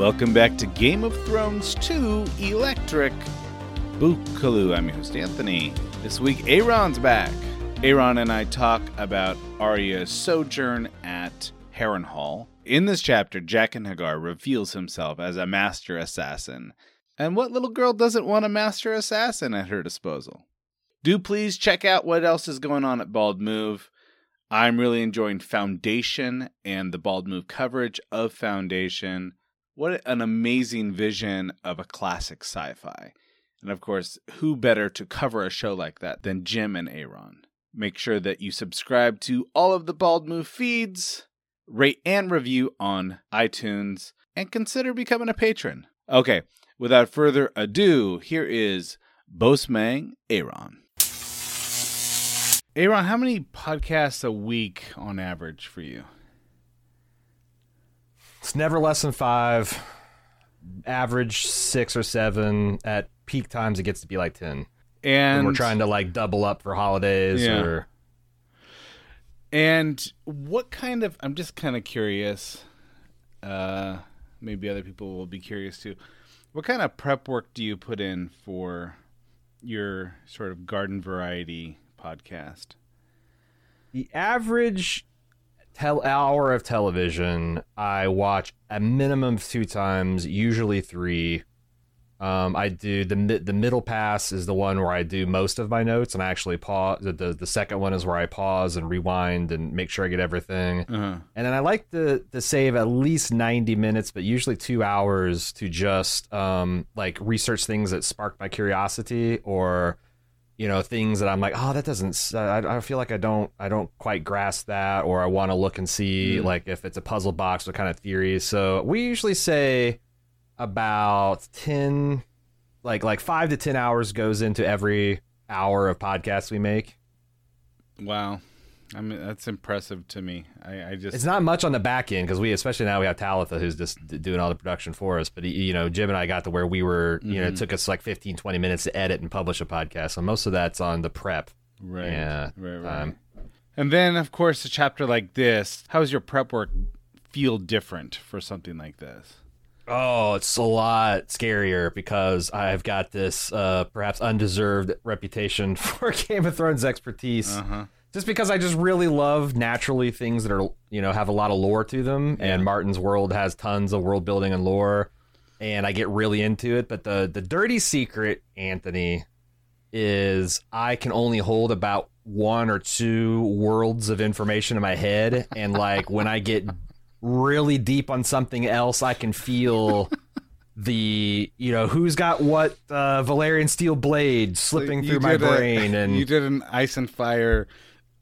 Welcome back to Game of Thrones 2 Electric Bookaloo. I'm your host, Anthony. This week, Aaron's back. Aaron and I talk about Arya's sojourn at Harrenhal. In this chapter, Jaqen H'ghar reveals himself as a master assassin. And what little girl doesn't want a master assassin at her disposal? Do please check out what else is going on at Bald Move. I'm really enjoying Foundation and the Bald Move coverage of Foundation. What an amazing vision of a classic sci fi. And of course, who better to cover a show like that than Jim and Aaron? Make sure that you subscribe to all of the Bald Move feeds, rate and review on iTunes, and consider becoming a patron. Okay, without further ado, here is Bosmang Aaron. Aaron, how many podcasts a week on average for you? It's never less than five. Average six or seven. At peak times, it gets to be like ten. And When we're trying to like double up for holidays Yeah. or And what kind of I'm just kind of curious. Uh maybe other people will be curious too. What kind of prep work do you put in for your sort of garden variety podcast? the average tel- hour of television I watch a minimum of two times, usually three. Um, I do the the middle pass is the one where I do most of my notes, and I actually pause. The, the the second one is where I pause and rewind and make sure I get everything. Uh-huh. And then I like to to save at least ninety minutes, but usually two hours to just um like research things that spark my curiosity or you know things that I'm like, oh, that doesn't. I, I feel like I don't I don't quite grasp that, or I want to look and see Mm. like if it's a puzzle box, what kind of theories. So we usually say about ten, like like five to ten hours goes into every hour of podcast we make. Wow. I mean that's impressive to me. I, I just It's not much on the back end because we, especially now, we have Talitha who's just doing all the production for us. But you know, Jim and I got to where we were. You know, it took us like 15, 20 minutes to edit and publish a podcast. So most of that's on the prep. right. Yeah, Right, right. um, and then of course a chapter like this, how does your prep work feel different for something like this? Oh, it's a lot scarier because I've got this uh, perhaps undeserved reputation for Game of Thrones expertise. Uh-huh. Just because I just really love naturally things that are you know have a lot of lore to them, and Martin's world has tons of world building and lore, and I get really into it. But the the dirty secret, Anthony, is I can only hold about one or two worlds of information in my head, and like when I get really deep on something else, I can feel the you know who's got what uh, Valyrian steel blade slipping You through my did a- brain, and you did an ice and fire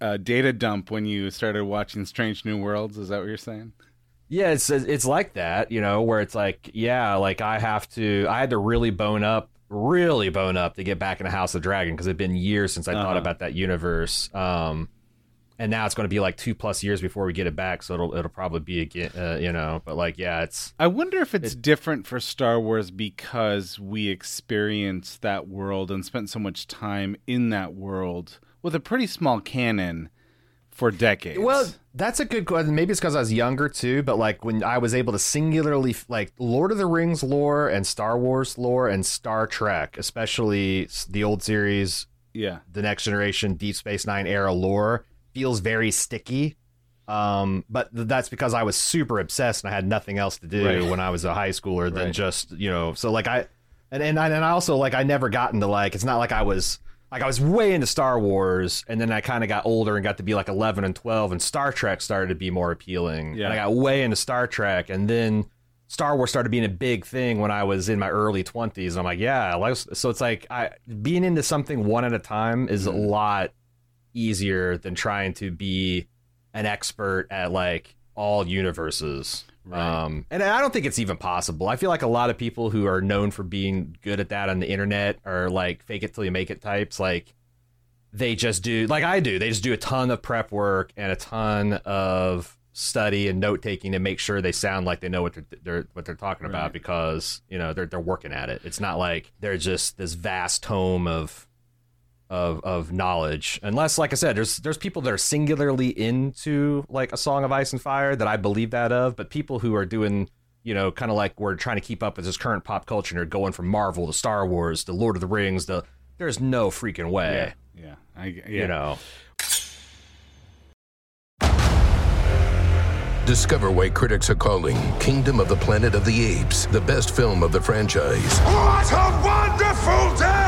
uh, data dump when you started watching Strange New Worlds. Is that what you're saying? Yeah, it's it's like that, you know, where it's like, yeah, like I have to, I had to really bone up, really bone up to get back into House of Dragon because it'd been years since I thought Uh-huh. about that universe. Um, and now it's going to be like two plus years before we get it back, so it'll it'll probably be again, uh, you know. But like, yeah, it's I wonder if it's different for Star Wars because we experienced that world and spent so much time in that world with a pretty small canon for decades. Well, that's a good question. Maybe it's because I was younger too, but like when I was able to singularly like Lord of the Rings lore and Star Wars lore and Star Trek, especially the old series, yeah. the Next Generation, Deep Space Nine era lore, feels very sticky. Um, but th- that's because I was super obsessed and I had nothing else to do Right. when I was a high schooler than Right. just you know. So like I, and and I, and I also like I never got into like it's not like I was like I was way into Star Wars, and then I kind of got older and got to be like 11 and 12, and Star Trek started to be more appealing. Yeah. And I got way into Star Trek, and then Star Wars started being a big thing when I was in my early 20s. And I'm like, yeah, like, so it's like I being into something one at a time is a mm-hmm. lot easier than trying to be an expert at like all universes. Um, and I don't think it's even possible. I feel like a lot of people who are known for being good at that on the internet are like fake it till you make it types. Like they just do, like I do, they just do a ton of prep work and a ton of study and note taking to make sure they sound like they know what they're, they're what they're talking about because you know they're they're working at it. It's not like they're just this vast tome of of of knowledge unless like i said there's there's people that are singularly into like a song of ice and fire that i believe that of but people who are doing you know kind of like we're trying to keep up with this current pop culture and are going from marvel to star wars to lord of the rings the there's no freaking way Yeah. I, yeah. you know Discover why critics are calling Kingdom of the Planet of the Apes the best film of the franchise. What a wonderful day!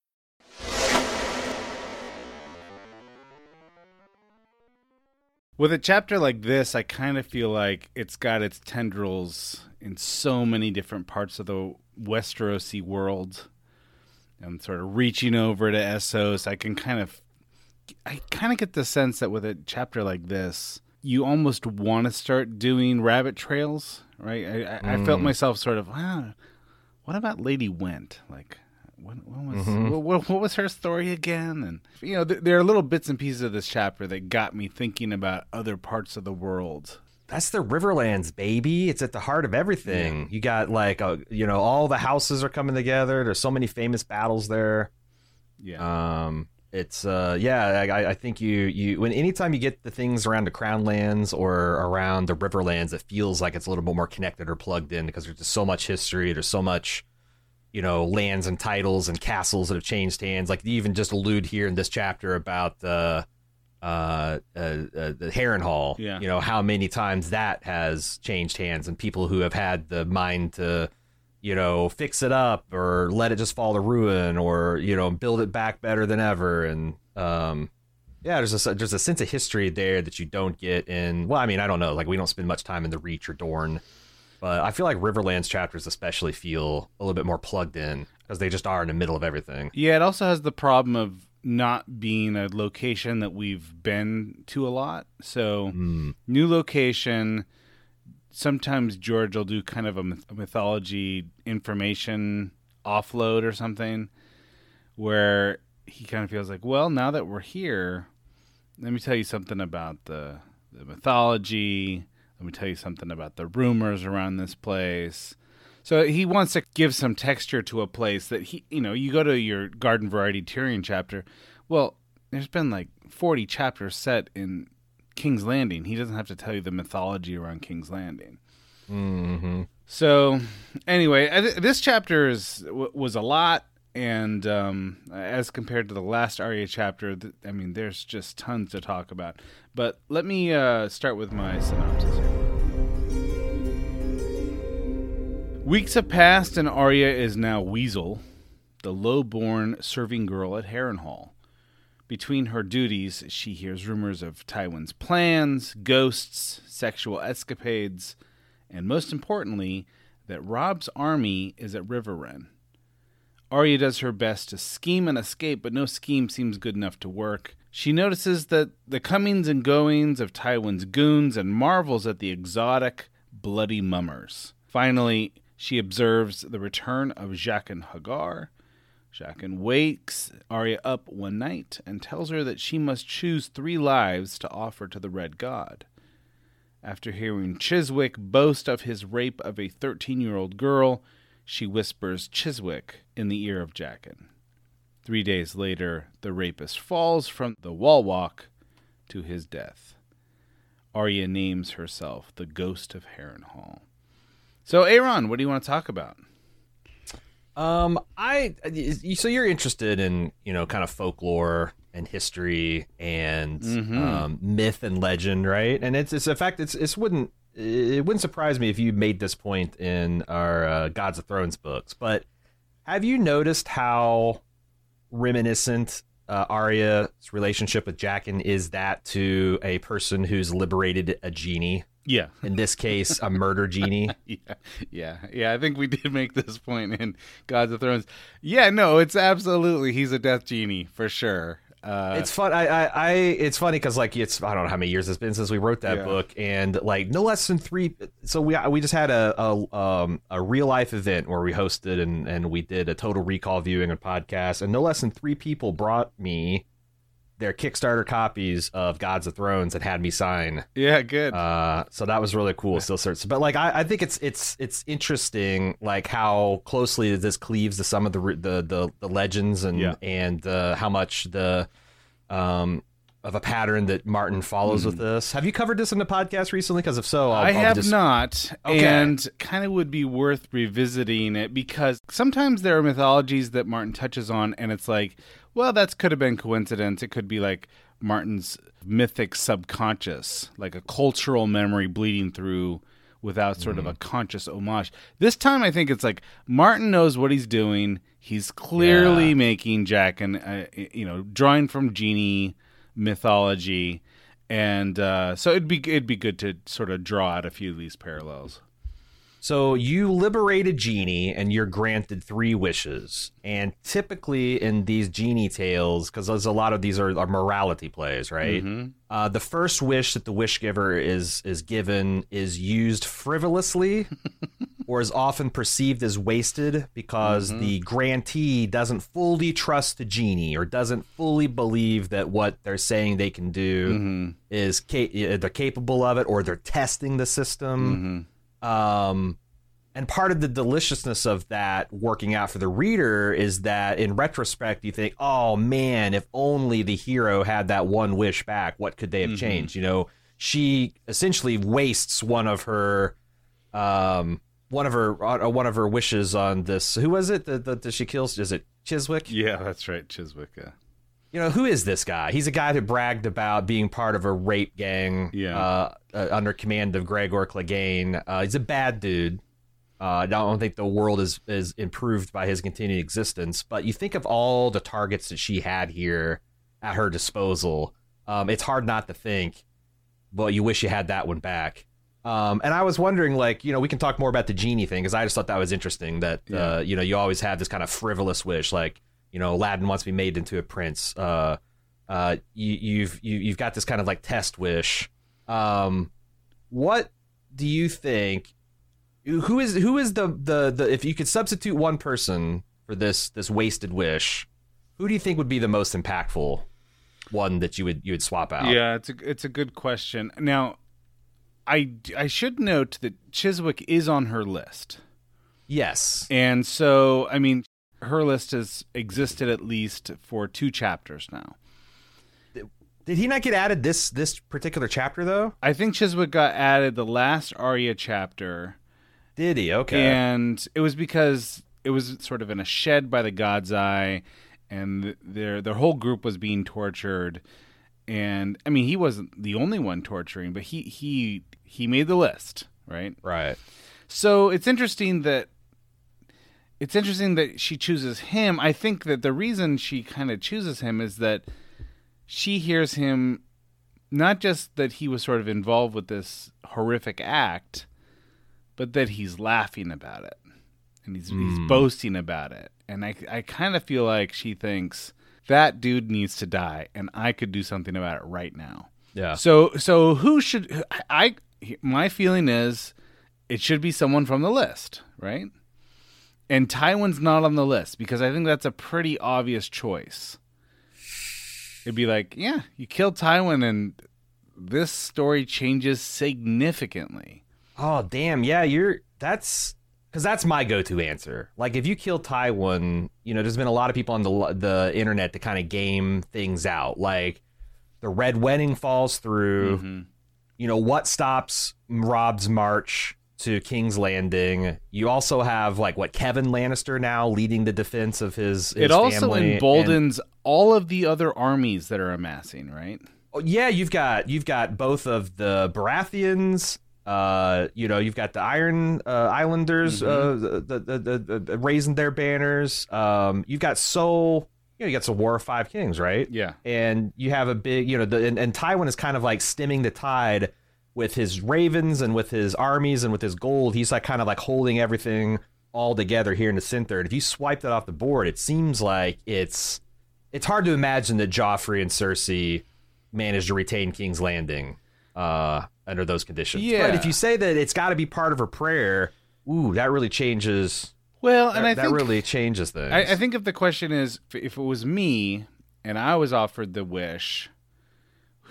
With a chapter like this, I kind of feel like it's got its tendrils in so many different parts of the Westerosi world. And sort of reaching over to Essos, I can kind of, I kind of get the sense that with a chapter like this, you almost want to start doing rabbit trails, right? I, I, I felt mm. myself sort of, wow, what about Lady Went? Like, what, what was what, what, what was her story again? And you know, th- there are little bits and pieces of this chapter that got me thinking about other parts of the world. that's the riverlands baby. It's at the heart of everything. You got like a, you know all the houses are coming together. There's so many famous battles there. Yeah, Um, it's uh, yeah, I, I think you you when anytime you get the things around the Crownlands or around the Riverlands, it feels like it's a little bit more connected or plugged in because there's just so much history. There's so much, you know, lands and titles and castles that have changed hands. Like you even just allude here in this chapter about the uh, uh, uh the Harrenhal. Yeah. You know how many times that has changed hands and people who have had the mind to you know, fix it up or let it just fall to ruin or, you know, build it back better than ever. And, um, yeah, there's a, there's a sense of history there that you don't get in, well, I mean, I don't know, like we don't spend much time in the Reach or Dorne, but I feel like Riverlands chapters especially feel a little bit more plugged in because they just are in the middle of everything. yeah. It also has the problem of not being a location that we've been to a lot. So hmm. new location. Sometimes George will do kind of a myth- mythology information offload or something, where he kind of feels like, well, now that we're here, let me tell you something about the the mythology. Let me tell you something about the rumors around this place. So he wants to give some texture to a place that he, you know, you go to your garden variety Tyrion chapter. Well, there's been like 40 chapters set in King's Landing. He doesn't have to tell you the mythology around King's Landing. Mm-hmm. So, anyway, th- this chapter is w- was a lot, and um, as compared to the last Arya chapter, th- I mean, there's just tons to talk about. But let me uh, start with my synopsis here. Weeks have passed, and Arya is now Weasel, the low-born serving girl at Harrenhal. Between her duties, she hears rumors of Tywin's plans, ghosts, sexual escapades, and most importantly, that Robb's army is at Riverrun. Arya does her best to scheme and escape, but no scheme seems good enough to work. She notices that the comings and goings of Tywin's goons and marvels at the exotic, bloody mummers. Finally, She observes the return of Jaqen H'ghar. Jaqen wakes Arya up one night and tells her that she must choose three lives to offer to the Red God. After hearing Chiswick boast of his rape of a 13 year old girl, she whispers Chiswick in the ear of Jaqen. Three days later, the rapist falls from the wall walk to his death. Arya names herself the Ghost of Harrenhal. So, Aaron, what do you want to talk about? Um, I so you're interested in you know kind of folklore and history and Mm-hmm. um, myth and legend, right? And it's it's in fact it's it's wouldn't it wouldn't surprise me if you made this point in our uh, Gods of Thrones books. But have you noticed how reminiscent uh, Arya's relationship with Jaqen is that to a person who's liberated a genie? Yeah. In this case, a murder genie. Yeah, yeah, yeah. I think we did make this point in Gods of Thrones. Yeah, no, it's absolutely he's a death genie for sure. Uh, it's fun. I, I, I it's funny because like it's I don't know how many years it's been since we wrote that Yeah. book, and like no less than three. So we we just had a a um a real life event where we hosted and and we did a total recall viewing and podcast, and no less than three people brought me their Kickstarter copies of Gods of Thrones and had me sign. yeah, good. Uh, so that was really cool. Still but like I, I think it's it's it's interesting, like how closely this cleaves to some of the the the, the legends and Yeah. and uh, how much the um of a pattern that Martin follows with this. Have you covered this in the podcast recently? Because if so, I'll, I have just- not, Okay. and kind of would be worth revisiting it because sometimes there are mythologies that Martin touches on, and it's like, well, that could have been coincidence. It could be like Martin's mythic subconscious, like a cultural memory bleeding through without sort of a conscious homage. This time, I think it's like Martin knows what he's doing. He's clearly Yeah. making Jaqen uh, you know drawing from genie mythology and uh, so it'd be it'd be good to sort of draw out a few of these parallels. So you liberate a genie and you're granted three wishes. And typically in these genie tales, because there's a lot of these are, are morality plays, right? Mm-hmm. Uh, the first wish that the wish giver is is given is used frivolously or is often perceived as wasted because mm-hmm. the grantee doesn't fully trust the genie or doesn't fully believe that what they're saying they can do mm-hmm. is ca- they're capable of it or they're testing the system. Um, and part of the deliciousness of that working out for the reader is that in retrospect, you think, oh man, if only the hero had that one wish back, what could they have changed? You know, she essentially wastes one of her, um, one of her, uh, one of her wishes on this. Who was it that, that, that she kills? Is it Chiswick? Yeah, that's right, Chiswick. Yeah. You know who is this guy he's a guy who bragged about being part of a rape gang Yeah. uh, uh, under command of gregor clegane uh, he's a bad dude uh, I don't think the world is is improved by his continued existence. But you think of all the targets that she had here at her disposal. Um, it's hard not to think, well, you wish you had that one back. Um, and I was wondering, like, you know, we can talk more about the genie thing because I just thought that was interesting. That uh, you know, you always have this kind of frivolous wish, like, you know, Aladdin wants to be made into a prince. Uh, uh, you, you've you, you've got this kind of like test wish. Um, what do you think? Who is who is the, the the if you could substitute one person for this this wasted wish, who do you think would be the most impactful one that you would you would swap out? Yeah, it's a it's a good question. Now, I I should note that Chiswick is on her list, Yes. and so I mean, her list has existed at least for two chapters now. Did he not get added this this particular chapter though? I think Chiswick got added the last Arya chapter, Did he? Okay. and it was because it was sort of in a shed by the God's Eye, and their their whole group was being tortured. And I mean, he wasn't the only one torturing, but he he he made the list, right? right. So it's interesting that it's interesting that she chooses him. I think that the reason she kind of chooses him is that she hears him not just that he was sort of involved with this horrific act, but that he's laughing about it and he's he's hmm. boasting about it. And I I kind of feel like she thinks that dude needs to die and I could do something about it right now. Yeah. So so who should I my feeling is it should be someone from the list, right? And Tywin's not on the list because I think that's a pretty obvious choice. It'd be like, yeah, you killed Tywin and this story changes significantly. Oh damn, yeah, you're that's because that's my go-to answer. Like if you kill Tywin, you know, there's been a lot of people on the the internet to kind of game things out. Like the Red Wedding falls through. Mm-hmm. You know what stops Robb's march to King's Landing? You also have like what Kevan Lannister now leading the defense of his. his it also family, and- emboldens all of the other armies that are amassing, right? Oh, yeah, you've got you've got both of the Baratheons. Uh, you know, you've got the Iron uh, Islanders uh, the, the, the, the raising their banners. Um, you've got so you know you got some War of Five Kings, right? Yeah. and you have a big you know the and, and Tywin is kind of like stemming the tide with his ravens and with his armies and with his gold. He's like kind of like holding everything all together here in the center. And if you swipe that off the board, it seems like it's it's hard to imagine that Joffrey and Cersei managed to retain King's Landing uh, under those conditions. Yeah. But if you say that it's got to be part of her prayer, ooh, that really changes. Well, and I that think really changes things. I, I think if the question is if it was me and I was offered the wish,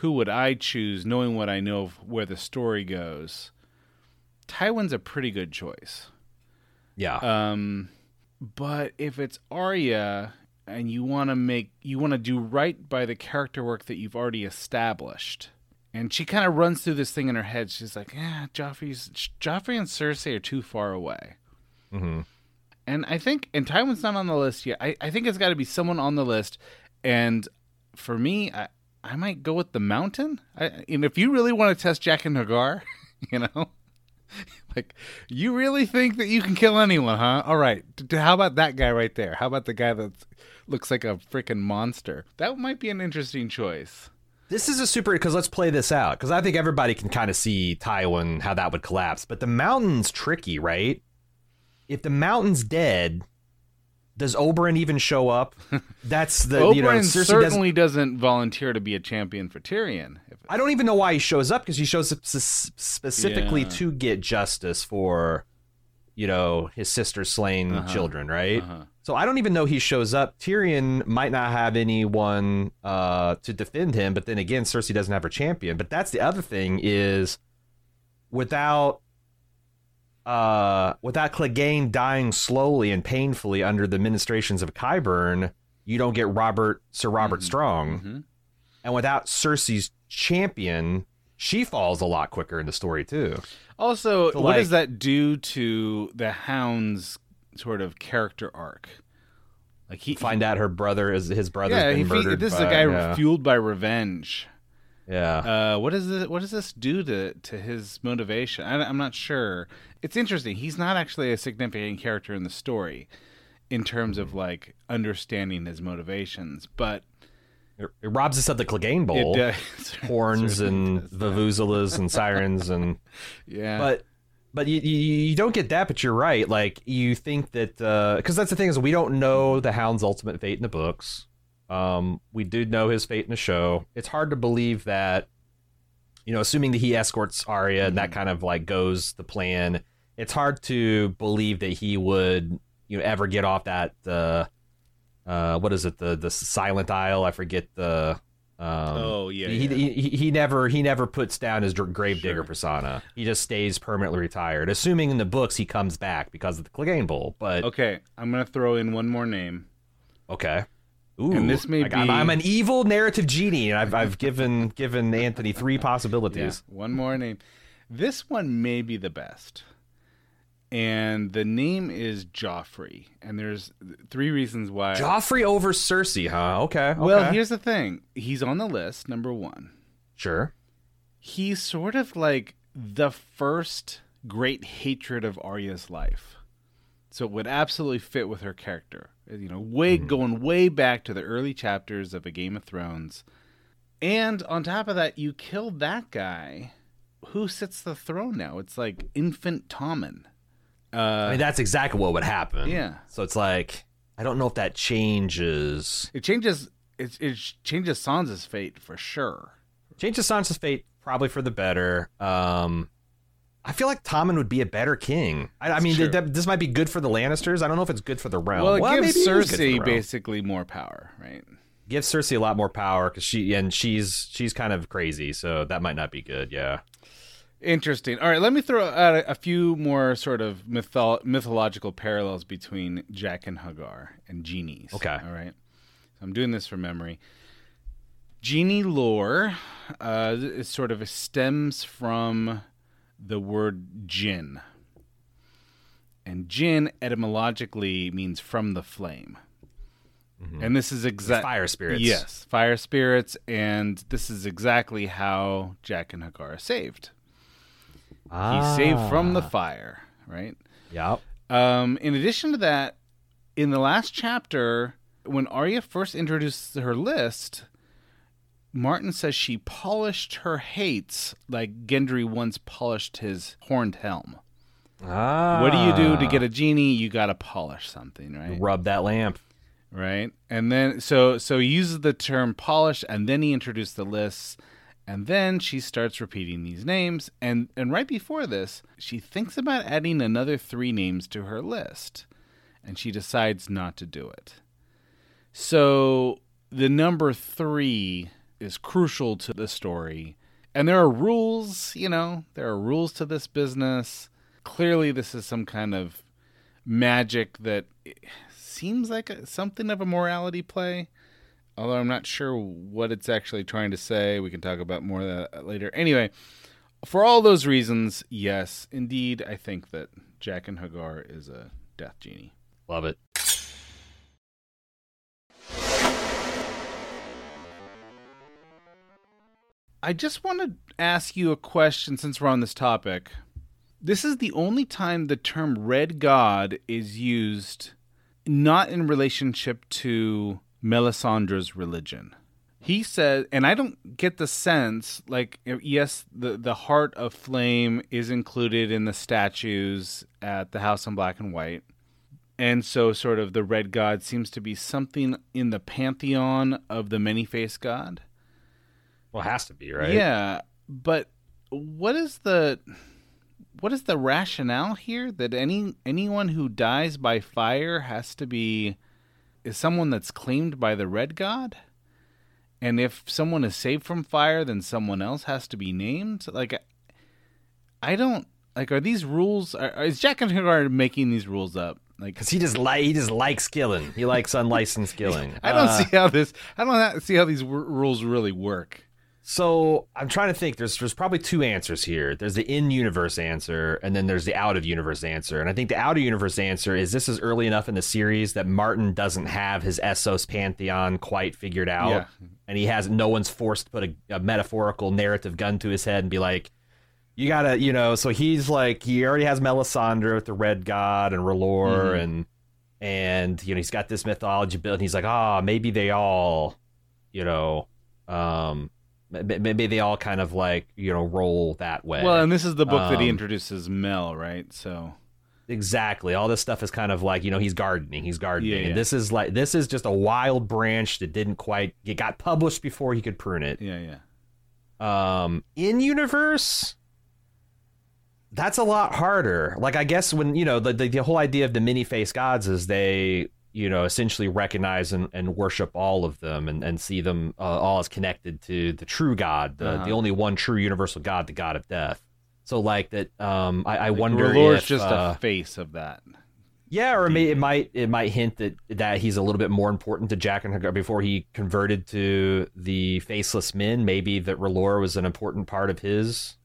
who would I choose, knowing what I know of where the story goes? Tywin's a pretty good choice. yeah. Um, but if it's Arya and you want to make you want to do right by the character work that you've already established, and she kind of runs through this thing in her head, she's like, "Yeah, Joffrey's Joffrey and Cersei are too far away." Mhm. And I think, and Tywin's not on the list yet. I, I think it's got to be someone on the list. And for me, I, I might go with the Mountain. I, and if you really want to test Jaqen H'ghar, you know, like you really think that you can kill anyone, huh? All right. How about that guy right there? How about the guy that looks like a freaking monster? That might be an interesting choice. This is a super because let's play this out because I think everybody can kind of see Tywin how that would collapse. But the mountain's tricky, right? If the mountain's dead, does Oberyn even show up? That's the Oberyn you know Cersei doesn't- certainly doesn't volunteer to be a champion for Tyrion. I don't even know why he shows up because he shows up specifically Yeah. to get justice for, you know, his sister's slain Uh-huh. children, right? So I don't even know he shows up. Tyrion might not have anyone uh, to defend him, but then again, Cersei doesn't have her champion. But that's the other thing is without uh, without Clegane dying slowly and painfully under the ministrations of Qyburn, you don't get Robert Sir Robert Strong. And without Cersei's champion, she falls a lot quicker in the story too. Also, So, what does that do to the Hound's sort of character arc? Like he Find out her brother is his brother. yeah, he, murdered. this is a guy yeah. fueled by revenge. Yeah. Uh, what does this? What does this do to to his motivation? I, I'm not sure. It's interesting. He's not actually a significant character in the story, in terms of like understanding his motivations, but It, it robs us of the Clegane Bowl. Horns and vuvuzelas and sirens and yeah, but but you, you you don't get that but you're right like you think that because that's the thing is we don't know the hound's ultimate fate in the books um we do know his fate in the show it's hard to believe that you know assuming that he escorts Arya and that kind of like goes the plan it's hard to believe that he would you know ever get off that uh uh what is it the the silent isle i forget the um, Oh, yeah, he, yeah. He, he he never he never puts down his dr- grave digger Sure. persona. He just stays permanently retired. Assuming in the books he comes back because of the Clegane Bowl. But okay, I'm gonna throw in one more name. okay. Ooh, And this may like, be- I'm an evil narrative genie, and I've I've given given Anthony three Yeah, possibilities. one more name. This one may be the best. And the name is Joffrey. And there's three reasons why. Joffrey over Cersei, huh? Okay. Well, okay. here's the thing. He's on the list, number one. sure. He's sort of like the first great hatred of Arya's life. So it would absolutely fit with her character. You know, way going way back to the early chapters of A Game of Thrones. And on top of that, you killed that guy. Who sits the throne now? It's like infant Tommen. I mean, that's exactly what would happen. Yeah. So it's like I don't know if that changes. It changes it, it changes Sansa's fate for sure. Changes Sansa's fate probably for the better. Um, I feel like Tommen would be a better king. I, I mean, true. th- this might be good for the Lannisters. I don't know if it's good for the realm. Well, it maybe gives is good for the Cersei basically more power, right? gives Cersei a lot more power because she and she's she's kind of crazy, so that might not be good. Yeah. Interesting. All right, let me throw out a, a few more sort of mytho- mythological parallels between Jaqen H'ghar and genies. Okay. All right. So I'm doing this from memory. Genie lore uh, is sort of stems from the word jinn. And jinn etymologically means from the flame. And this is exactly Fire spirits. Yes, fire spirits, and this is exactly how Jaqen H'ghar are saved. He's saved from the fire, right? Yep. Um, in addition to that, in the last chapter, when Arya first introduces her list, Martin says she polished her hates like Gendry once polished his horned helm. Ah. What do you do to get a genie? You got to polish something, right? rub that lamp? right? And then so so he uses the term polish, and then he introduced the lists, and then she starts repeating these names, and and right before this, she thinks about adding another three names to her list, and she decides not to do it. So the number three is crucial to the story. And there are rules, you know, there are rules to this business. Clearly, this is some kind of magic that seems like a, something of a morality play. Although I'm not sure what it's actually trying to say. We can talk about more of that later. Anyway, for all those reasons, yes, indeed, I think that Jaqen H'ghar is a death genie. Love it. I just want to ask you a question since we're on this topic. This is the only time the term red god is used not in relationship to Melisandre's religion. He said, and I don't get the sense like eh, yes, the the heart of flame is included in the statues at the house in black and white. And so sort of the red god seems to be something in the pantheon of the many-faced god. Well, it has to be right. Yeah, but what is the what is the rationale here that any anyone who dies by fire has to be is someone that's claimed by the red god? And if someone is saved from fire, then someone else has to be named? Like I don't like are these rules are, is Jaqen H'ghar making these rules up? Like Because he just li- he just likes killing. He likes unlicensed killing. I don't Uh, see how this I don't see how these w- rules really work. So I'm trying to think. There's there's probably two answers here. There's the in universe answer, and then there's the out of universe answer. And I think the out of universe answer is this is early enough in the series that Martin doesn't have his Essos pantheon quite figured out, Yeah. and he has no one's forced to put a, a metaphorical narrative gun to his head and be like, you gotta, you know. So he's like, he already has Melisandre with the Red God and R'hllor, and and you know he's got this mythology built. And he's like, ah, maybe they all, you know, um, maybe they all kind of like you know roll that way. Well, and this is the book that he Um, introduces Mel, right? So exactly. All this stuff is kind of like you know he's gardening, he's gardening, Yeah, yeah. and this is like this is just a wild branch that didn't quite it got published before he could prune it. yeah, yeah. um in universe that's a lot harder like i guess when you know the, the, the whole idea of the many face gods is they you know essentially recognize and, and worship all of them and, and see them uh, all as connected to the true god the, Uh-huh. the only one true universal god the god of death so like that um i, I Like, wonder R'hllor's if just uh, a face of that. yeah, or it, it might it might hint that that he's a little bit more important to Jaqen H'ghar before he converted to the faceless men. Maybe that R'hllor was an important part of his,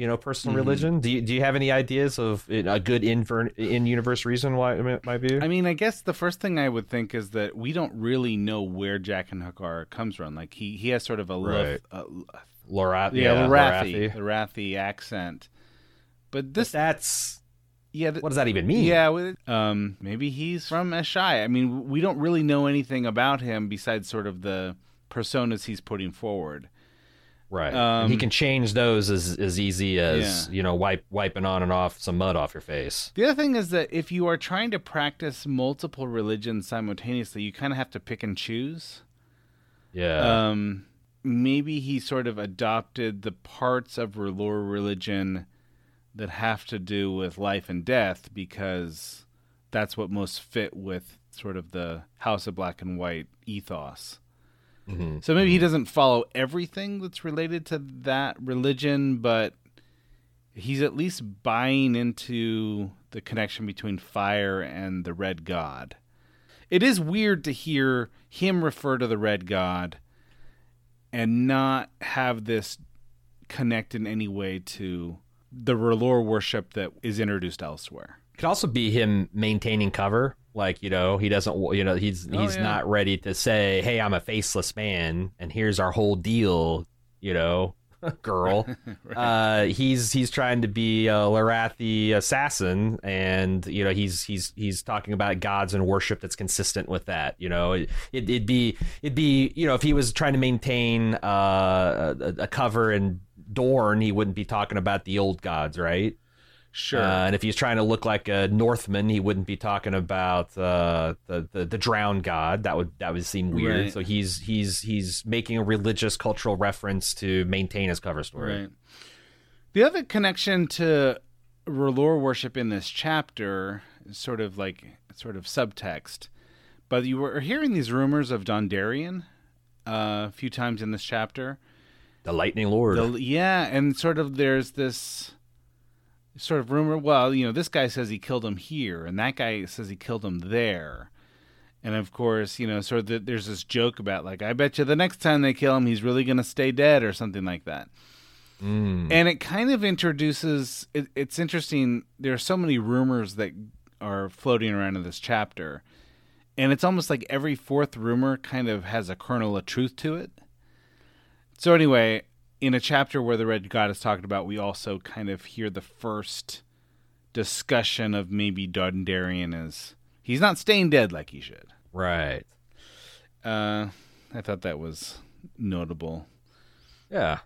you know, personal Mhm. religion. Do you do you have any ideas of a good in in universe reason why it might be? I mean, I guess the first thing I would think is that we don't really know where Jaqen H'ghar comes from. Like he he has sort of a Right. Lith- uh, Lorath, yeah, yeah, Lorathi, Lorathi. Lorathi accent. But But this, that's yeah, th- what does that even mean? yeah, with, um, maybe he's from Asshai. I mean, we don't really know anything about him besides sort of the personas he's putting forward. Right. Um, he can change those as as easy as Yeah. you know wipe wiping on and off some mud off your face. The other thing is that if you are trying to practice multiple religions simultaneously, you kind of have to pick and choose. Yeah. um, maybe he sort of adopted the parts of R'hllor religion that have to do with life and death because that's what most fit with sort of the House of Black and White ethos. Mm-hmm. So maybe he mm-hmm. doesn't follow everything that's related to that religion, but he's at least buying into the connection between fire and the red god. It is weird to hear him refer to the red god and not have this connect in any way to the R'hllor worship that is introduced elsewhere. Could also be him maintaining cover. Like you know, he doesn't. You know, he's Oh, he's yeah. not ready to say, "Hey, I'm a faceless man, and here's our whole deal." You know, girl. uh, he's he's trying to be a Lorathi assassin, and you know he's he's he's talking about gods and worship that's consistent with that. You know, it, it'd be it'd be you know if he was trying to maintain uh, a, a cover in Dorne, he wouldn't be talking about the old gods, right? Sure. Uh, and if he's trying to look like a Northman, he wouldn't be talking about uh, the, the the drowned god. That would that would seem weird. Right. So he's he's he's making a religious cultural reference to maintain his cover story. Right. The other connection to R'hllor worship in this chapter is sort of like sort of subtext, but you were hearing these rumors of Dondarrion uh, a few times in this chapter. The Lightning Lord. The, yeah, and sort of there's this sort of rumor. Well, you know, this guy says he killed him here, and that guy says he killed him there. And of course, you know, sort of the, there's this joke about like, I bet you the next time they kill him, he's really going to stay dead or something like that. Mm. And it kind of introduces. It, it's interesting. There are so many rumors that are floating around in this chapter, and it's almost like every fourth rumor kind of has a kernel of truth to it. So anyway, in a chapter where the Red God is talked about, we also kind of hear the first discussion of maybe Dondarrion is he's not staying dead like he should. Right. Uh, I thought that was notable. Yeah.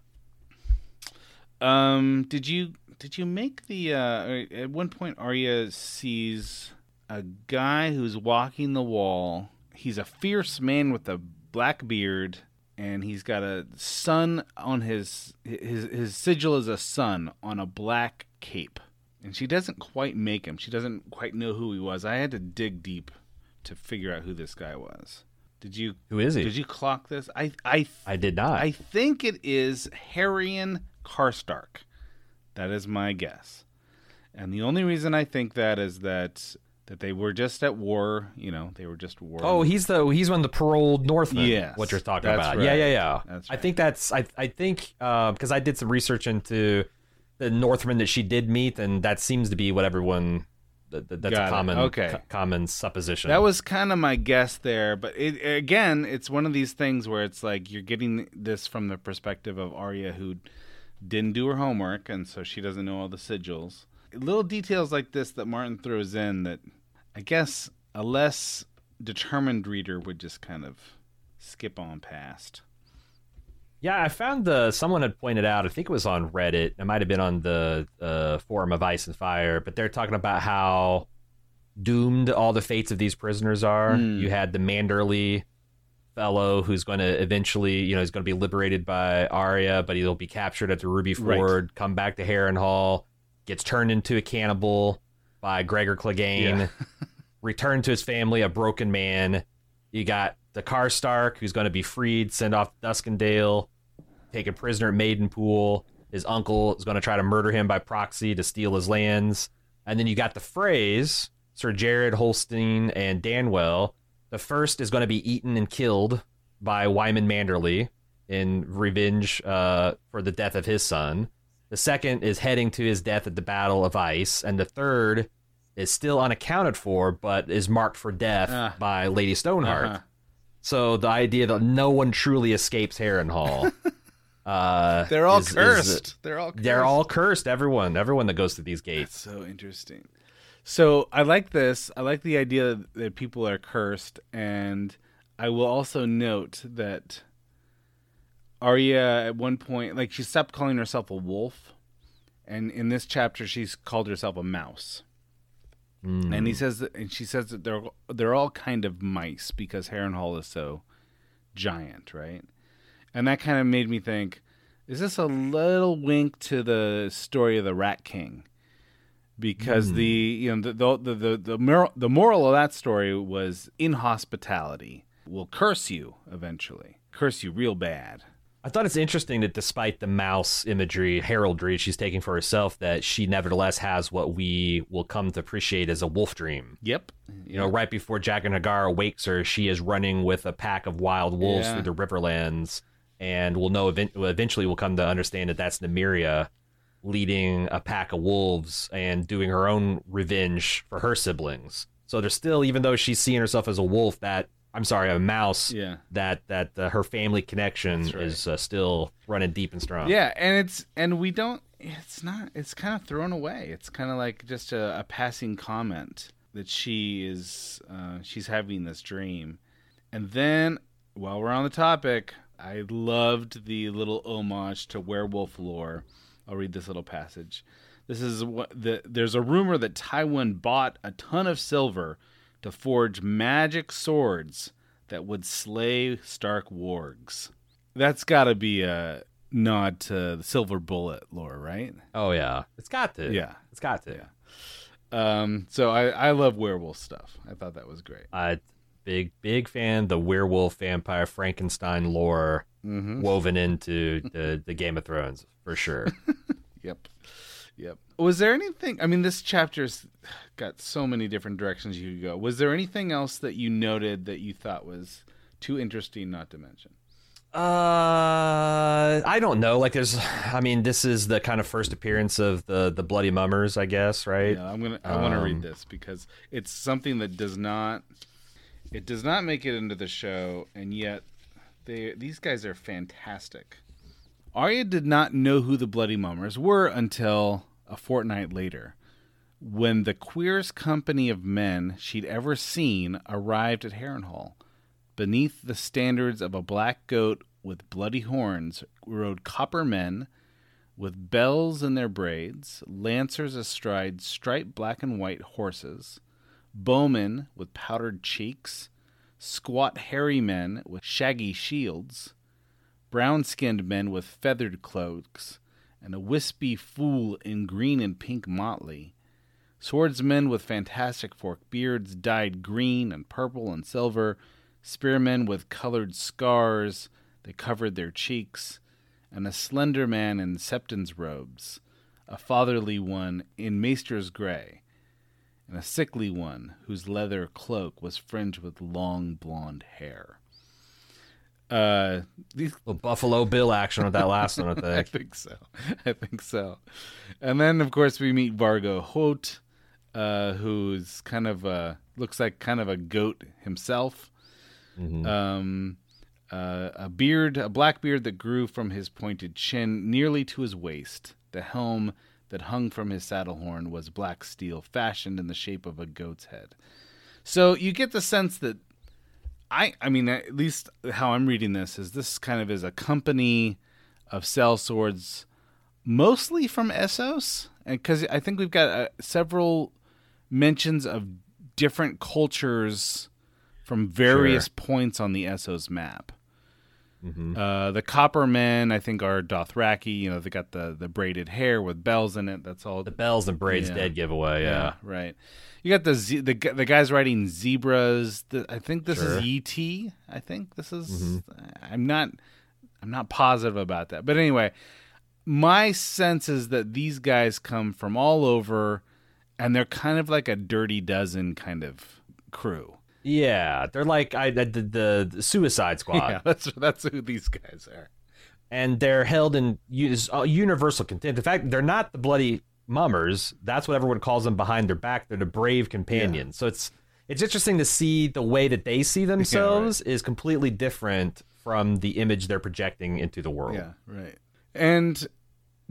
Um, did you did you make the uh at one point Arya sees a guy who's walking the wall. He's a fierce man with a black beard and he's got a sun on his his his sigil is a sun on a black cape. And she doesn't quite make him. She doesn't quite know who he was. I had to dig deep to figure out who this guy was. Did you Who is he? Did you clock this? I I I did not. I think it is Harrion Karstark. That is my guess. And the only reason I think that is that that they were just at war. You know, they were just war. Oh, he's the he's one of the paroled Northmen. Yes, what you're talking that's about? right. Yeah, yeah, yeah. That's I think that's I I think uh, because I did some research into the Northmen that she did meet, and that seems to be what everyone. That, that- that's Got a common Okay. co- common supposition. That was kind of my guess there, but it, again, it's one of these things where it's like you're getting this from the perspective of Arya, who didn't do her homework, and so she doesn't know all the sigils. Little details like this that Martin throws in that I guess a less determined reader would just kind of skip on past. Yeah, I found the someone had pointed out. I think it was on Reddit. It might have been on the uh, forum of Ice and Fire, but they're talking about how doomed all the fates of these prisoners are. Hmm. You had the Manderley fellow who's going to eventually, you know, he's going to be liberated by Arya, but he'll be captured at the Ruby Right. Ford, come back to Harrenhal, gets turned into a cannibal by Gregor Clegane, Yeah. returned to his family a broken man. You got the Karstark, who's going to be freed, sent off to Duskendale, taken prisoner at Maidenpool. His uncle is going to try to murder him by proxy to steal his lands. And then you got the Freys, Sir Jared Hosteen and Danwell. The first is going to be eaten and killed by Wyman Manderley in revenge uh, for the death of his son. The second is heading to his death at the Battle of Ice. And the third is still unaccounted for, but is marked for death Ah. by Lady Stoneheart. Uh-huh. So the idea that no one truly escapes Harrenhal. uh, They're all is- is- cursed. they're all cursed. they're all cursed. Everyone, everyone that goes through these gates. So interesting. So I like this. I like the idea that people are cursed, and I will also note that Arya at one point, like she stopped calling herself a wolf, and in this chapter she's called herself a mouse. Hmm. And he says, that, and she says that they're they're all kind of mice because Harrenhal is so giant, right? And that kind of made me think: Is this a little wink to the story of the Rat King? because hmm. the you know the the the the, the, moral, the moral of that story was inhospitality will curse you eventually, curse you real bad. I thought it's interesting that despite the mouse imagery, heraldry she's taking for herself, that she nevertheless has what we will come to appreciate as a wolf dream. Yep. You know, right before Jaqen H'ghar wakes her, she is running with a pack of wild wolves Yeah. through the Riverlands, and we'll know event- eventually we'll come to understand that that's Nymeria leading a pack of wolves and doing her own revenge for her siblings. So there's still, even though she's seeing herself as a wolf, that I'm sorry, a mouse, Yeah. that that uh, her family connection right. is uh, still running deep and strong. Yeah, and it's and we don't. It's not. It's kind of thrown away. It's kind of like just a, a passing comment that she is. Uh, she's having this dream, and then while we're on the topic, I loved the little homage to werewolf lore. I'll read this little passage. This is what the, there's a rumor that Tywin bought a ton of silver to forge magic swords that would slay Stark wargs. That's got to be a nod to the silver bullet lore, right? Oh yeah, it's got to. Yeah. it's got to. Yeah. Um, so I, I love werewolf stuff. I thought that was great. I big big fan the werewolf vampire Frankenstein lore Mm-hmm. woven into the the Game of Thrones for sure. Yep. Yep. Was there anything? I mean, this chapter's got so many different directions you could go. Was there anything else that you noted that you thought was too interesting not to mention? Uh, I don't know. Like, there's, I mean, this is the kind of first appearance of the the bloody mummers, I guess, right? Yeah, I'm gonna. I want to Um, read this because it's something that does not. It does not make it into the show, and yet they these guys are fantastic. Arya did not know who the Bloody Mummers were until a fortnight later, when the queerest company of men she'd ever seen arrived at Harrenhal. Beneath the standards of a black goat with bloody horns rode copper men with bells in their braids, lancers astride striped black and white horses, bowmen with powdered cheeks, squat hairy men with shaggy shields, brown skinned men with feathered cloaks, and a wispy fool in green and pink motley. Swordsmen with fantastic forked beards dyed green and purple and silver, spearmen with colored scars that covered their cheeks, and a slender man in Septon's robes, a fatherly one in maester's gray, and a sickly one whose leather cloak was fringed with long blonde hair. Uh, these The Buffalo Bill action with that last one, I think. I think. so. I think so. And then, of course, we meet Vargo Hoat, uh, who's kind of a looks like kind of a goat himself. Um, uh, a beard, a black beard that grew from his pointed chin nearly to his waist. The helm that hung from his saddle horn was black steel, fashioned in the shape of a goat's head. So you get the sense that I, I mean, at least how I'm reading this is this kind of is a company of sellswords, mostly from Essos, and because I think we've got uh, several mentions of different cultures from various points on the Essos map. Uh, the copper men, I think, are Dothraki. You know, they got the the braided hair with bells in it. That's all. The bells and braids Yeah. dead giveaway. Yeah. right. You got the ze- the the guys riding zebras. The, I think this Sure. is ET. I think this is. I'm not. I'm not positive about that, but anyway, my sense is that these guys come from all over, and they're kind of like a dirty dozen kind of crew. Yeah, they're like I the, the, the Suicide Squad, Yeah, that's that's who these guys are. and they're held in uh, universal contempt. In fact, they're not the bloody mummers. That's what everyone calls them behind their back. They're the brave companions. So it's it's interesting to see the way that they see themselves is completely different from the image they're projecting into the world. Yeah, right. And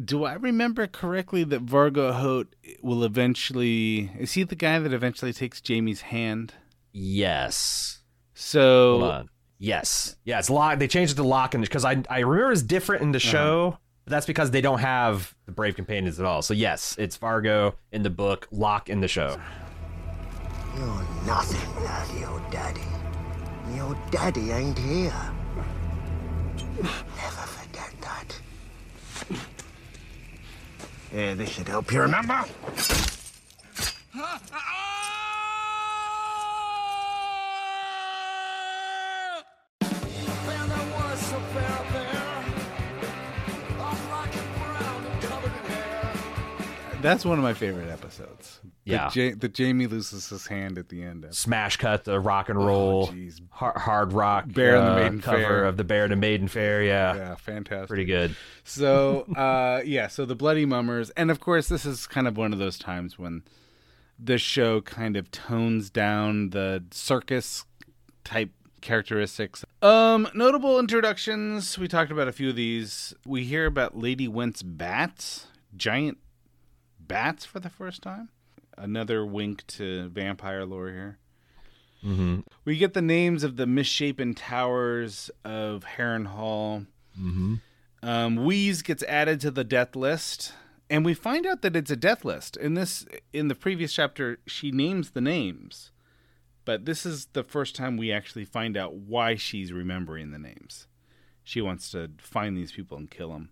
do I remember correctly that Vargo Hoat will eventually is he the guy that eventually takes Jaime's hand? Yes. So Hoat. Yes. Yeah, it's Locke. They changed it to Locke, and because I I remember it's different in the uh-huh. show. But that's because they don't have the brave companions at all. So yes, it's Vargo in the book, Locke in the show. You're nothing without your daddy. Your daddy ain't here. Never forget that. Yeah, this should help you remember. That's one of my favorite episodes. Yeah. the, Ja- the Jaime loses his hand at the end. Of, Smash cut the rock and roll, Oh, hard, hard rock Bear and the uh, Maiden cover Fair. of the Bear and Maiden Fair. Yeah, yeah, fantastic. pretty good. So, uh, yeah, so the Bloody Mummers, and of course, this is kind of one of those times when the show kind of tones down the circus type characteristics. Um, notable introductions. We talked about a few of these. We hear about Lady Whent's bats, giant bats for the first time. Another wink to vampire lore here. Mm-hmm. We get the names of the misshapen towers of Harrenhal. Mm-hmm. Um, Wheeze gets added to the death list, and we find out that it's a death list. In this, in the previous chapter, she names the names, but this is the first time we actually find out why she's remembering the names. She wants to find these people and kill them.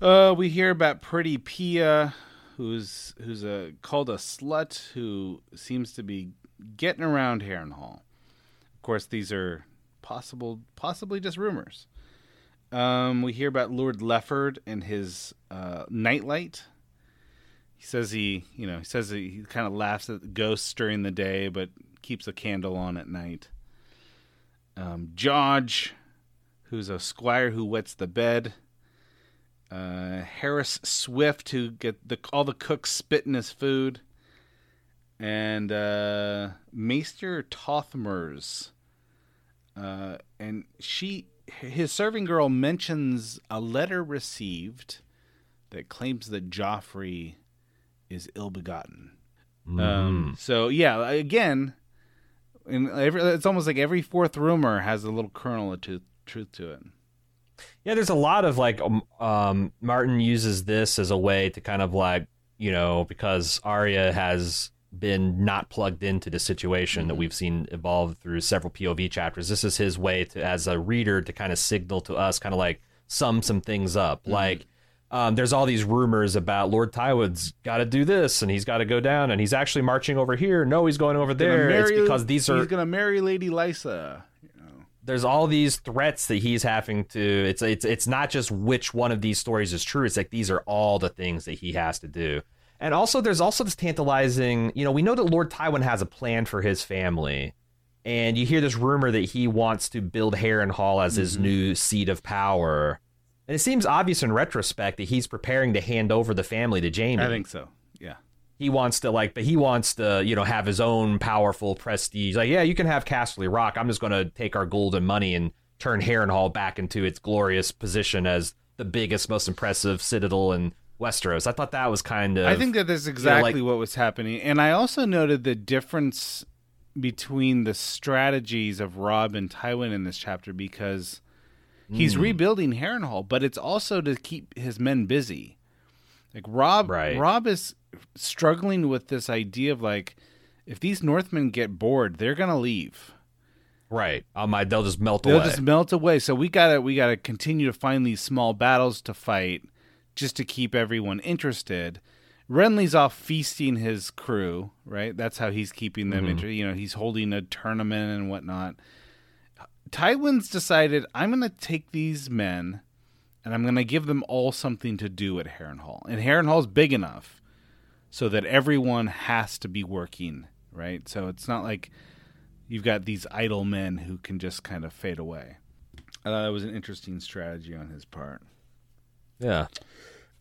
Uh, we hear about Pretty Pia, who's who's a called a slut who seems to be getting around Harrenhal. Of course, these are possible, possibly just rumors. Um, we hear about Lord Lefford and his uh, nightlight. He says he, you know, he says he, kind of laughs at ghosts during the day, but keeps a candle on at night. Um, George, who's a squire who wets the bed. Uh, Harys Swyft, who get the all the cooks spitting his food, and uh, Maester Tothmure, uh, and she his serving girl mentions a letter received that claims that Joffrey is ill-begotten. Um, so yeah, again, in every, it's almost like every fourth rumor has a little kernel of truth, truth to it. Yeah, there's a lot of like um, um, Martin uses this as a way to kind of like you know because Arya has been not plugged into the situation that we've seen evolve through several POV chapters. This is his way to as a reader to kind of signal to us, kind of like sum some things up. Like um, there's all these rumors about Lord Tyward's got to do this and he's got to go down and he's actually marching over here. No, he's going over there. It's because these are he's gonna marry Lady Lysa. There's all these threats that he's having to it's it's it's not just which one of these stories is true it's like these are all the things that he has to do. And also there's also this tantalizing you know we know that lord tywin has a plan for his family and you hear this rumor that he wants to build Harrenhal as his mm-hmm. new seat of power. And it seems obvious in retrospect that he's preparing to hand over the family to Jaime. I think so. He wants to like but he wants to you know have his own powerful prestige like yeah you can have Casterly Rock I'm just going to take our golden money and turn Harrenhal back into its glorious position as the biggest most impressive citadel in Westeros I thought that was kind of I think that that's exactly like- what was happening. And I also noted the difference between the strategies of Robb and Tywin in this chapter because he's hmm. rebuilding Harrenhal, but it's also to keep his men busy. Like Robb Right. Robb is struggling with this idea of like if these Northmen get bored, they're gonna leave. right on my they'll just melt away. They'll just melt away. So we gotta we gotta continue to find these small battles to fight just to keep everyone interested. Renly's off feasting his crew, right? That's how he's keeping them mm-hmm. inter- You know, he's holding a tournament and whatnot. Tywin's decided I'm gonna take these men and I'm gonna give them all something to do at Harrenhal. And Harrenhal's big enough so that everyone has to be working, right? So it's not like you've got these idle men who can just kind of fade away. I thought that was an interesting strategy on his part. yeah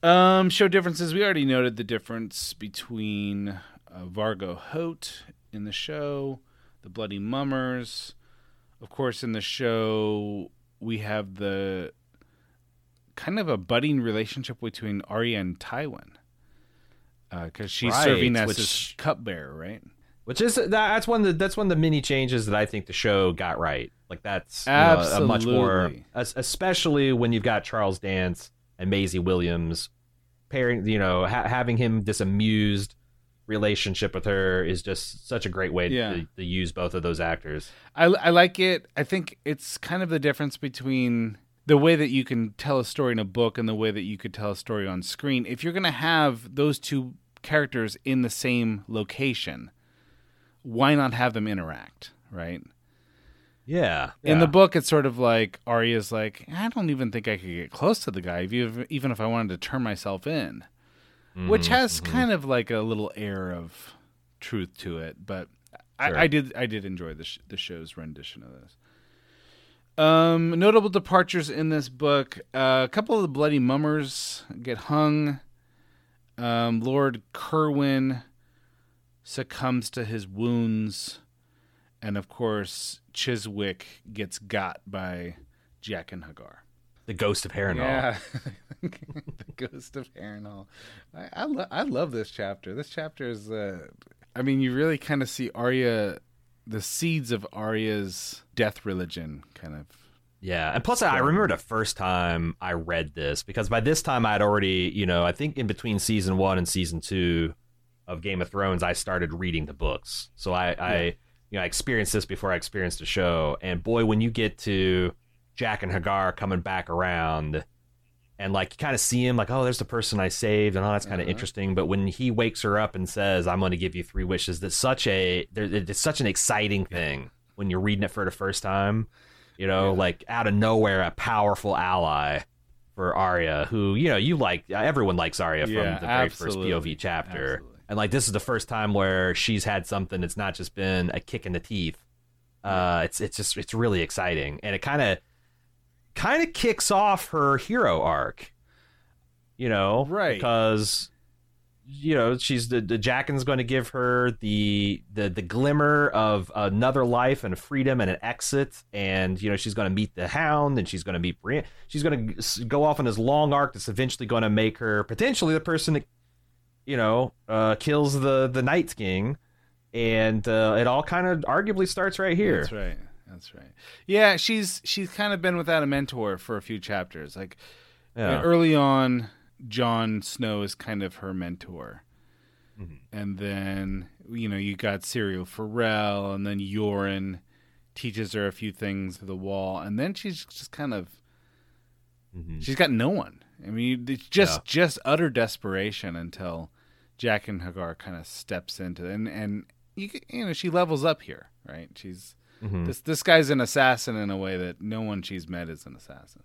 Um, show differences. We already noted the difference between uh, Vargo Hoat in the show, the Bloody Mummers. Of course, in the show, we have the kind of a budding relationship between Arya and Tywin. Uh, because she's Right, serving as which- his cupbearer, right? which is that's one of the that's one of the mini changes that I think the show got right like that's you know, a much more Absolutely. especially when you've got Charles Dance and Maisie Williams pairing you know ha- having him this amused relationship with her is just such a great way Yeah. to, to use both of those actors I, I like it. I think it's kind of the difference between the way that you can tell a story in a book and the way that you could tell a story on screen. If you're going to have those two characters in the same location. Why not have them interact, right? Yeah. In the book, it's sort of like Arya's like, I don't even think I could get close to the guy, even even if I wanted to turn myself in, which Mm-hmm, has kind of like a little air of truth to it. But Sure. I, I did I did enjoy the sh- the show's rendition of this. Um, notable departures in this book: uh, a couple of the bloody mummers get hung. Um, Lord Cerwyn succumbs to his wounds, and of course, Chiswick gets got by Jaqen H'ghar. the ghost of Harrenhal. Yeah, the ghost of Harrenhal. I I, lo- I love this chapter. This chapter is. Uh, I mean, you really kind of see Arya, the seeds of Arya's death religion, kind of. Yeah, and plus I remember the first time I read this because by this time I'd already, you know, I think in between season one and season two of Game of Thrones, I started reading the books. So I, I you know, I experienced this before I experienced the show. And boy, when you get to Jaqen H'ghar coming back around, and like you kind of see him, like, oh, there's the person I saved, and all that's kind of interesting. But when he wakes her up and says, "I'm going to give you three wishes," that's such a, there- it's such an exciting thing when you're reading it for the first time. You know, like out of nowhere, a powerful ally for Arya, who you know you like. Everyone likes Arya from Yeah, the very absolutely. first POV chapter, Absolutely. and like this is the first time where she's had something that's not just been a kick in the teeth. Uh, it's it's just it's really exciting, and it kind of kind of kicks off her hero arc. You know, Right. Because you know she's the the Jaqen's going to give her the the the glimmer of another life and freedom and an exit, and you know she's going to meet the Hound and she's going to meet Brienne. She's going to go off on this long arc that's eventually going to make her potentially the person that you know uh, kills the the Night King, and uh, it all kind of arguably starts right here. That's right. That's right. Yeah, she's she's kind of been without a mentor for a few chapters. Like Yeah. early on, Jon Snow is kind of her mentor, mm-hmm. and then you know you got Syrio Forel, and then Yoren teaches her a few things to the wall, and then she's just kind of mm-hmm. she's got no one. I mean, it's just Yeah. just utter desperation until Jaqen H'ghar kind of steps into it. and and you you know she levels up here, right? She's this this guy's an assassin in a way that no one she's met is an assassin.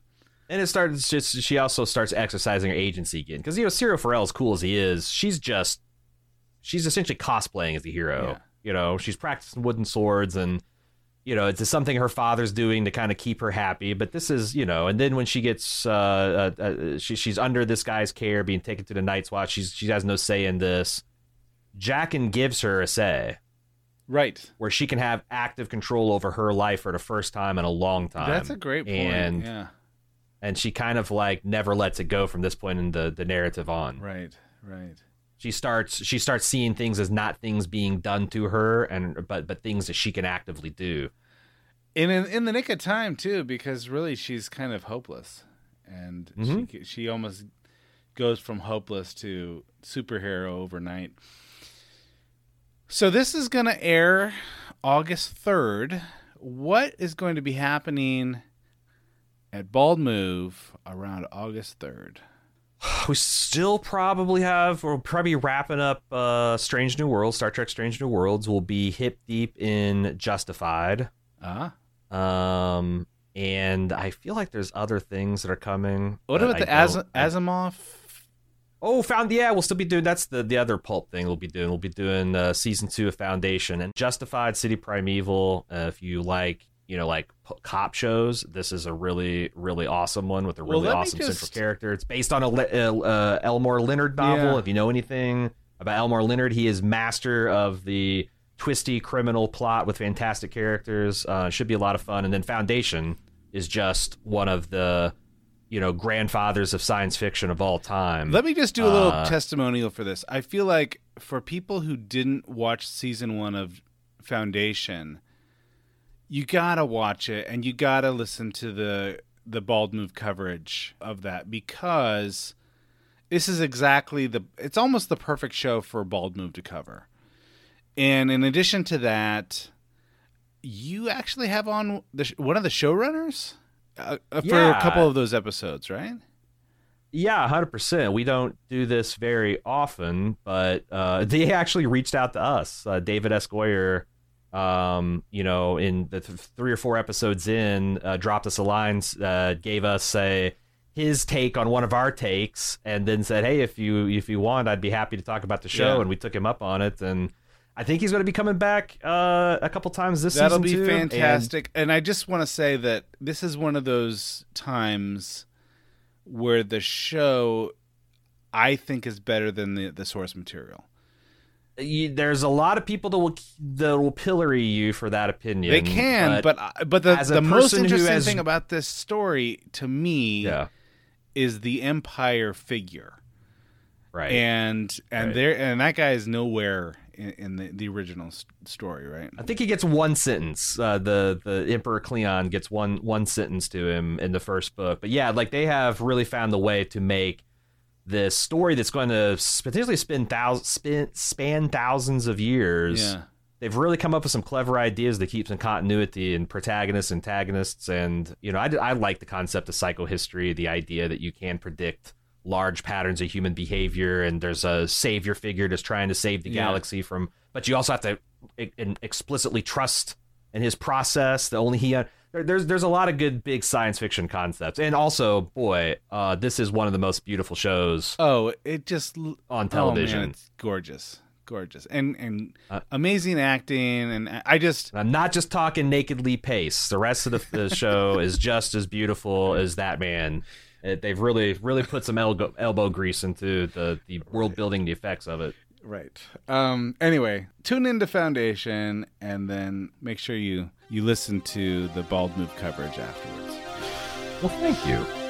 And it starts just she also starts exercising her agency again because you know Syrio Forel, as cool as he is, she's just she's essentially cosplaying as a hero. Yeah. You know, she's practicing wooden swords and you know it's something her father's doing to kind of keep her happy. But this is you know, and then when she gets uh, uh, uh she, she's under this guy's care, being taken to the Night's Watch, she's she has no say in this. Jaqen gives her a say Right. where she can have active control over her life for the first time in a long time. That's a great point. And yeah. and she kind of like never lets it go from this point in the, the narrative on. Right. Right. She starts she starts seeing things as not things being done to her and but but things that she can actively do. And in, in the nick of time too, because really she's kind of hopeless, and she mm-hmm. she almost goes from hopeless to superhero overnight. So this is going to air August third. What is going to be happening at Bald Move around August third? We still probably have we'll probably wrapping up uh Strange New Worlds, Star Trek Strange New Worlds. We'll be hip deep in Justified. Ah, Um and I feel like there's other things that are coming. what about I the Az- Asimov? Oh, found yeah, we'll still be doing that's the the other pulp thing we'll be doing. We'll be doing uh, season two of Foundation and Justified City Primeval. Uh, if you like, you know, like p- cop shows, this is a really really awesome one with a really me awesome central character. It's based on a uh, uh, Elmore Leonard novel. Yeah. If you know anything about Elmore Leonard, he is master of the twisty criminal plot with fantastic characters. Uh, should be a lot of fun. And then Foundation is just one of the you know grandfathers of science fiction of all time. Let me just do a little Uh, testimonial for this. I feel like for people who didn't watch season one of Foundation, you gotta watch it and you gotta listen to the the bald move coverage of that because this is exactly the it's almost the perfect show for bald move to cover. And in addition to that, you actually have on the one of the showrunners uh, uh, for Yeah. a couple of those episodes, right? Yeah, hundred percent. We don't do this very often, but uh, they actually reached out to us. Uh, David S. Goyer, um, you know, in the th- three or four episodes in, uh, dropped us a line, uh, gave us a his take on one of our takes, and then said, "Hey, if you if you want, I'd be happy to talk about the show." Yeah. And we took him up on it, and I think he's going to be coming back uh, a couple times this That'll season. be too, fantastic. And, I just want to say that this is one of those times where the show I think is better than the the source material. you, there's a lot of people that will that will pillory you for that opinion. They can, but uh, but the the most interesting has- thing about this story to me yeah, is the Empire figure. right. And and Right. there and that guy is nowhere in, in the, the original story, right? I think he gets one sentence. Uh, the the Emperor Cleon gets one one sentence to him in the first book. But yeah, like they have really found the way to make this story that's going to potentially spin thousands spin, span thousands of years. Yeah. They've really come up with some clever ideas that keep some continuity and protagonists, antagonists, and you know I, I like the concept of psychohistory, the idea that you can predict large patterns of human behavior, and there's a savior figure just trying to save the Yeah. galaxy from, but you also have to explicitly trust in his process. That only he. there- There's there's a lot of good big science fiction concepts, and also, boy, uh, this is one of the most beautiful shows Oh, it just on Oh, television. man, it's gorgeous, gorgeous, and and Uh, amazing acting. And I just I'm not just talking naked Lee Pace. The rest of the, the show is just as beautiful as that man. It, they've really, really put some elbow, elbow grease into the, the world building, the effects of it. right. Um. Anyway, tune into Foundation, and then make sure you you listen to the Bald Move coverage afterwards. Well, thank you.